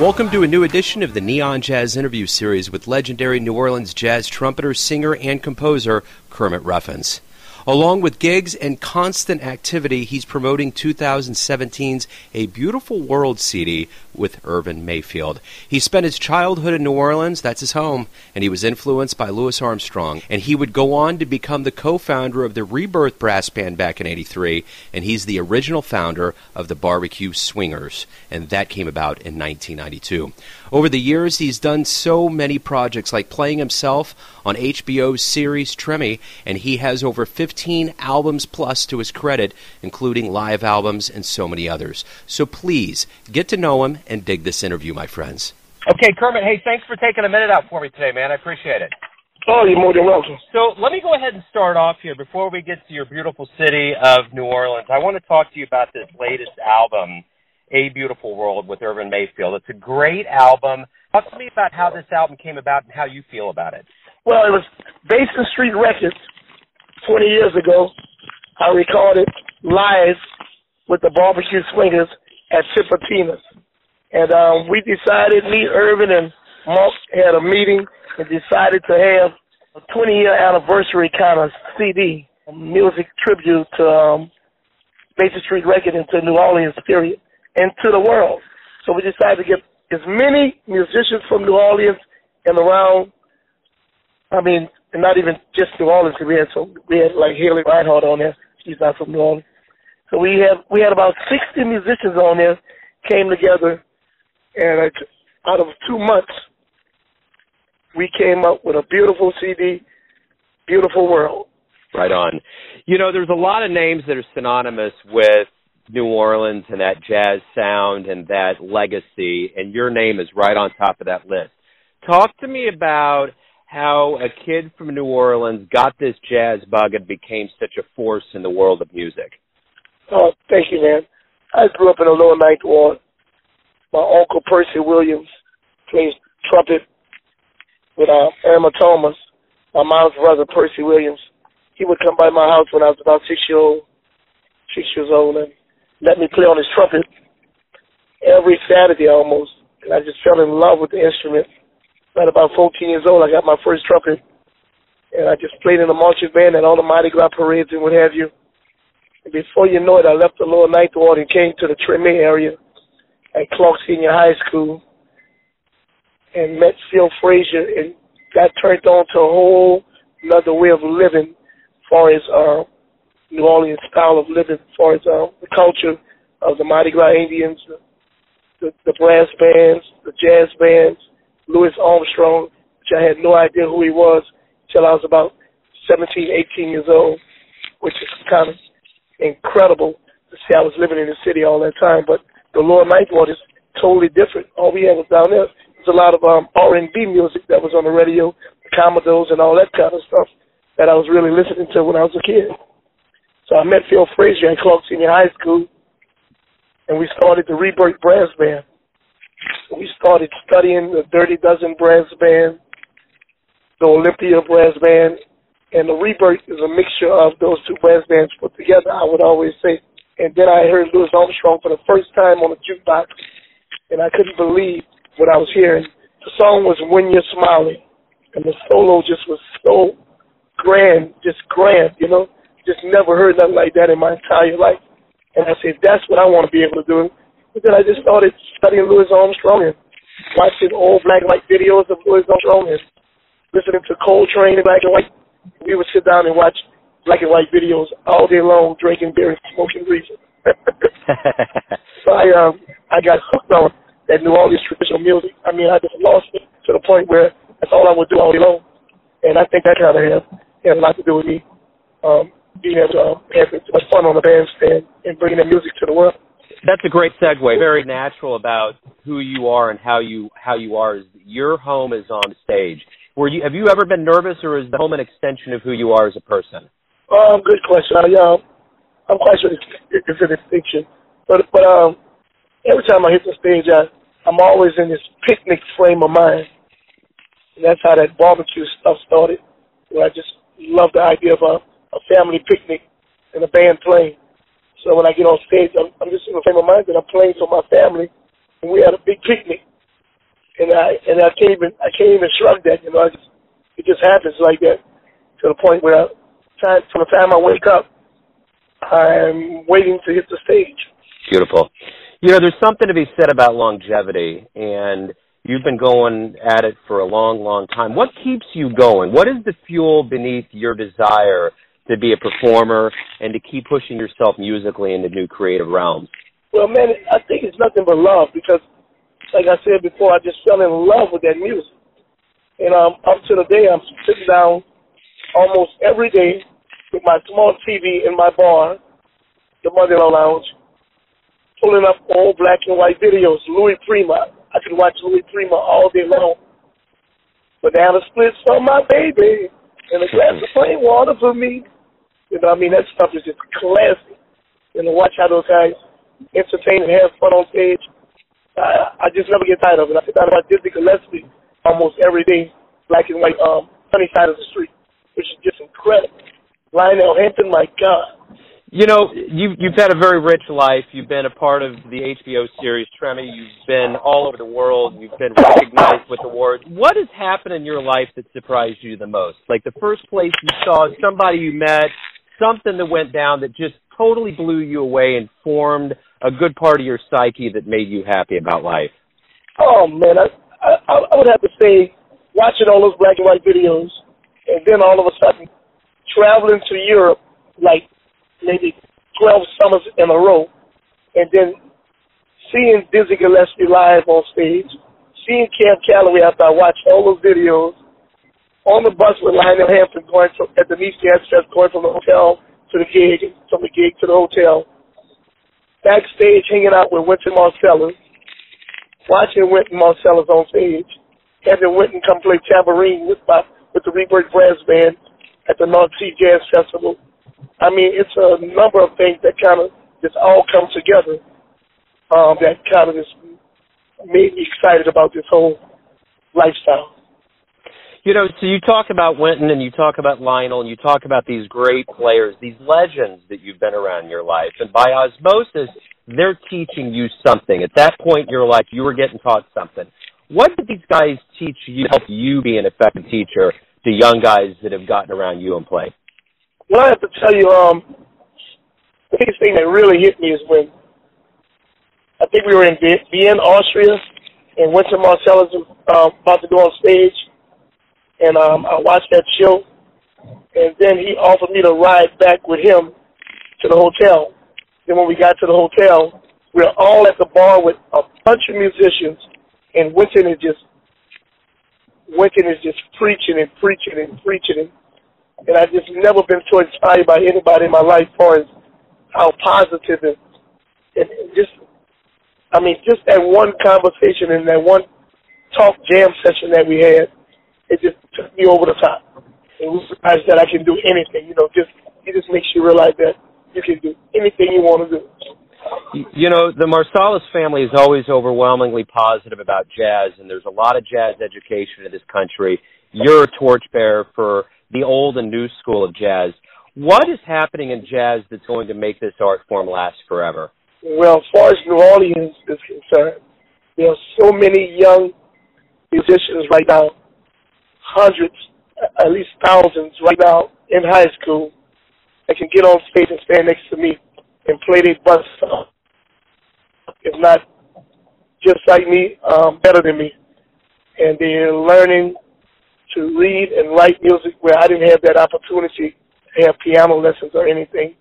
Welcome to a new edition of the Neon Jazz interview series with legendary New Orleans jazz trumpeter, singer, and composer Kermit Ruffins. Along with gigs and constant activity, he's promoting 2017's A Beautiful World CD with Irvin Mayfield. He spent his childhood in New Orleans, that's his home, and he was influenced by Louis Armstrong. And he would go on to become the co founder of the Rebirth Brass Band back in 83, and he's the original founder of the Barbecue Swingers, and that came about in 1992. Over the years, he's done so many projects, like playing himself on HBO's series Treme, and he has over 15 albums plus to his credit, including live albums and so many others. So please get to know him and dig this interview, my friends. Okay, Kermit, hey, thanks for taking a minute out for me today, man. I appreciate it. Oh, you're more than welcome. So let me go ahead and start off here before we get to your beautiful city of New Orleans. I want to talk to you about this latest album a Beautiful World with Irvin Mayfield. It's a great album. Talk to me about how this album came about and how you feel about it. Well, it was Basin Street Records 20 years ago. I recorded live with the Barbecue Swingers at Tipitina's. And um, we decided, me, Irvin, and Mark had a meeting and decided to have a 20 year anniversary kind of CD, music tribute to um, Basin Street Records into New Orleans, period and to the world. So we decided to get as many musicians from New Orleans and around. I mean, and not even just New Orleans. We had so we had like Haley Reinhart on there. She's not from New Orleans. So we have we had about sixty musicians on there came together, and out of two months, we came up with a beautiful CD, beautiful world. Right on. You know, there's a lot of names that are synonymous with New Orleans and that jazz sound and that legacy, and your name is right on top of that list. Talk to me about how a kid from New Orleans got this jazz bug and became such a force in the world of music. Oh, thank you, man. I grew up in the lower ninth ward. My uncle Percy Williams plays trumpet with uh, Irma Thomas. My mom's brother Percy Williams. He would come by my house when I was about six years old, six years old, and let me play on his trumpet every Saturday almost. And I just fell in love with the instrument. At about 14 years old, I got my first trumpet. And I just played in the marching band at all the Mardi Gras parades and what have you. And before you know it, I left the lower ninth ward and came to the Treme area at Clark Senior High School and met Phil Frazier and got turned on to a whole another way of living as far as uh, New Orleans style of living as far as uh, the culture of the Mardi Gras Indians, the, the, brass bands, the jazz bands, Louis Armstrong, which I had no idea who he was until I was about 17, 18 years old, which is kind of incredible to see I was living in the city all that time. But the lower ninth ward is totally different. All we had was down there was a lot of um, R&B music that was on the radio, the Commodores and all that kind of stuff that I was really listening to when I was a kid. So I met Phil Frazier at Clark Senior High School, and we started the Rebirth Brass Band. We started studying the Dirty Dozen Brass Band, the Olympia Brass Band, and the Rebirth is a mixture of those two brass bands put together, I would always say. And then I heard Louis Armstrong for the first time on the jukebox, and I couldn't believe what I was hearing. The song was When You're Smiling, and the solo just was so grand, just grand, you know just never heard nothing like that in my entire life. And I said, that's what I want to be able to do. But then I just started studying Louis Armstrong and watching old black and white videos of Louis Armstrong and listening to Coltrane in black and white. We would sit down and watch black and white videos all day long, drinking beer and smoking weed. so I um I got hooked on that New Orleans traditional music. I mean, I just lost it to the point where that's all I would do all day long. And I think that kind of had, had a lot to do with me um, being able to uh, have as much fun on the bandstand and bringing the music to the world. That's a great segue. Very natural about who you are and how you how you are. Is your home is on stage. Were you have you ever been nervous, or is the home an extension of who you are as a person? Um, good question. I, uh, I'm quite sure it's, it's a distinction, but but um, every time I hit the stage, I I'm always in this picnic frame of mind, and that's how that barbecue stuff started. Where I just love the idea of a a family picnic and a band playing. So when I get on stage, I'm, I'm just in the frame of mind that I'm playing for my family, and we had a big picnic. And I and I can't even I can't even shrug that. You know, I just, it just happens like that to the point where I, time from the time I wake up, I'm waiting to hit the stage. Beautiful. You know, there's something to be said about longevity, and you've been going at it for a long, long time. What keeps you going? What is the fuel beneath your desire to be a performer and to keep pushing yourself musically into new creative realms? Well, man, I think it's nothing but love because, like I said before, I just fell in love with that music. And um, up to the day, I'm sitting down almost every day with my small TV in my bar, the Mother-in-Law Lounge, pulling up old black and white videos, Louis Prima. I could watch Louis Prima all day long. Banana splits for my baby and a glass of plain water for me. You know, I mean, that stuff is just classic. And to watch how those guys entertain and have fun on stage, I, I just never get tired of it. I down about Dizzy Gillespie almost every day, black and white, um, sunny side of the street, which is just incredible. Lionel Hampton, my God. You know, you've you've had a very rich life. You've been a part of the HBO series Treme. You've been all over the world. You've been recognized with awards. What has happened in your life that surprised you the most? Like the first place you saw somebody you met, something that went down that just totally blew you away and formed a good part of your psyche that made you happy about life. Oh man, I I, I would have to say watching all those black and white videos, and then all of a sudden traveling to Europe like maybe 12 summers in a row, and then seeing Dizzy Gillespie live on stage, seeing Cab Calloway after I watched all those videos, on the bus with Lionel Hampton going from, at the Nice Jazz Fest, going from the hotel to the gig, from the gig to the hotel, backstage hanging out with Wynton Marsalis, watching Wynton Marsalis on stage, having Wynton come play tambourine with my with the Rebirth Brass Band at the North Sea Jazz Festival, I mean, it's a number of things that kind of just all come together um, that kind of just made me excited about this whole lifestyle. You know, so you talk about Wynton and you talk about Lionel and you talk about these great players, these legends that you've been around in your life, and by osmosis, they're teaching you something. At that point in your life, you were getting taught something. What did these guys teach you, to help you be an effective teacher to young guys that have gotten around you and play? Well, I have to tell you, um, the biggest thing that really hit me is when I think we were in Vienna, Austria, and Wynton Marsalis was um, about to go on stage, and um, I watched that show, and then he offered me to ride back with him to the hotel. Then when we got to the hotel, we were all at the bar with a bunch of musicians, and Wynton is just Wynton is just preaching and preaching and preaching and and I've just never been so inspired by anybody in my life as far as how positive and, and just, I mean, just that one conversation and that one talk jam session that we had, it just took me over the top. And realized that I can do anything, you know, just, it just makes you realize that you can do anything you want to do. You know, the Marsalis family is always overwhelmingly positive about jazz, and there's a lot of jazz education in this country. You're a torchbearer for the old and new school of jazz. What is happening in jazz that's going to make this art form last forever? Well, as far as New Orleans is concerned, there are so many young musicians right now, hundreds, at least thousands right now in high school that can get on stage and stand next to me and play butts off. If not just like me, um, better than me. And they're learning to read and write music where I didn't have that opportunity to have piano lessons or anything.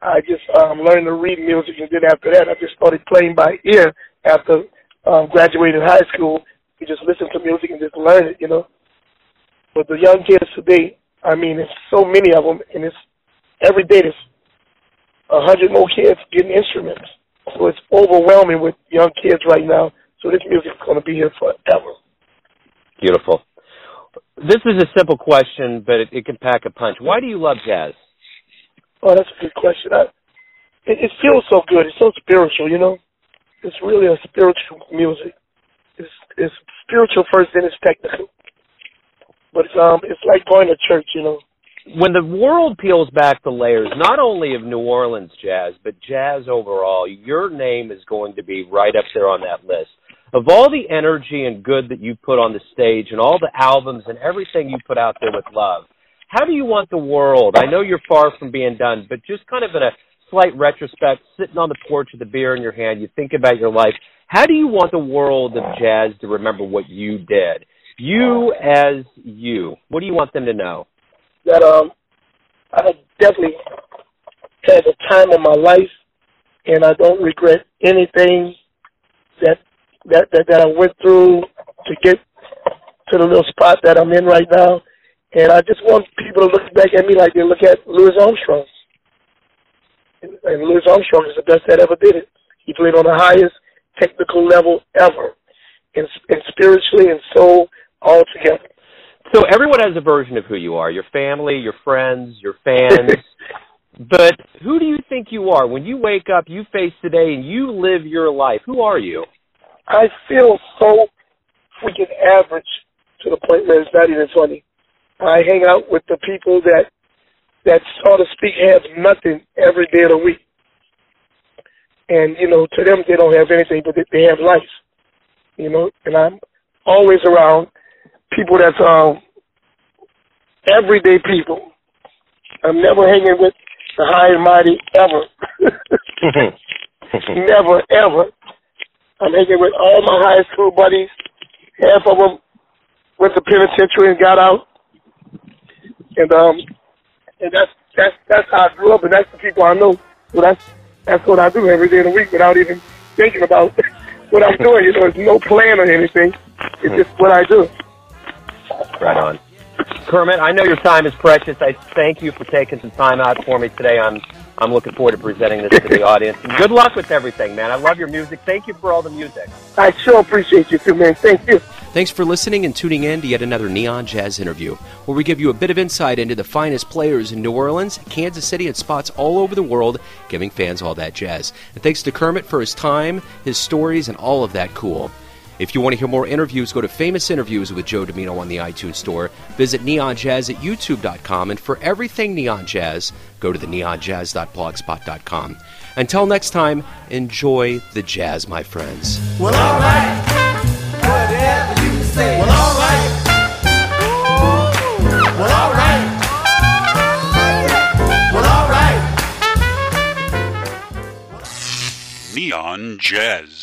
I just um, learned to read music, and then after that, I just started playing by ear. After um, graduating high school, you just listen to music and just learn it, you know. But the young kids today, I mean, there's so many of them, and it's every day there's a hundred more kids getting instruments. So it's overwhelming with young kids right now. So this music is going to be here forever. Beautiful. This is a simple question, but it, it can pack a punch. Why do you love jazz? Oh, that's a good question. I, it, it feels so good. It's so spiritual, you know. It's really a spiritual music. It's it's spiritual first, then it's technical. But it's um it's like going to church, you know. When the world peels back the layers, not only of New Orleans jazz, but jazz overall, your name is going to be right up there on that list of all the energy and good that you put on the stage and all the albums and everything you put out there with love, how do you want the world? I know you're far from being done, but just kind of in a slight retrospect, sitting on the porch with a beer in your hand, you think about your life. How do you want the world of jazz to remember what you did? You as you. What do you want them to know? That um, I definitely had a time of my life, and I don't regret anything that that that, that I went through to get to the little spot that I'm in right now. And I just want people to look back at me like they look at Louis Armstrong. And, and Louis Armstrong is the best that ever did it. He played on the highest technical level ever, and, and spiritually and soul all together. So everyone has a version of who you are. Your family, your friends, your fans. but who do you think you are when you wake up, you face today, and you live your life? Who are you? I feel so freaking average to the point where it's not even funny. I hang out with the people that that so to speak have nothing every day of the week. And, you know, to them they don't have anything but they have life. You know, and I'm always around people that's um everyday people. I'm never hanging with the high and mighty ever. never ever. I'm hanging with all my high school buddies. Half of them went to penitentiary and got out. And um and that's that's that's how I grew up and that's the people I know. So that's that's what I do every day of the week without even thinking about what I'm doing. You know, there's no plan or anything. It's just what I do. Right on. Kermit, I know your time is precious. I thank you for taking some time out for me today. I'm I'm looking forward to presenting this to the audience. And good luck with everything, man. I love your music. Thank you for all the music. I sure appreciate you too, man. Thank you. Thanks for listening and tuning in to yet another Neon Jazz interview, where we give you a bit of insight into the finest players in New Orleans, Kansas City, and spots all over the world, giving fans all that jazz. And thanks to Kermit for his time, his stories, and all of that cool. If you want to hear more interviews, go to Famous Interviews with Joe Dimino on the iTunes Store. Visit neonjazz at youtube.com. And for everything Neon Jazz, go to the neonjazz.blogspot.com. Until next time, enjoy the jazz, my friends. Well, all right. Whatever you say. Well, all right. Well, all right. Well, all right. Neon Jazz.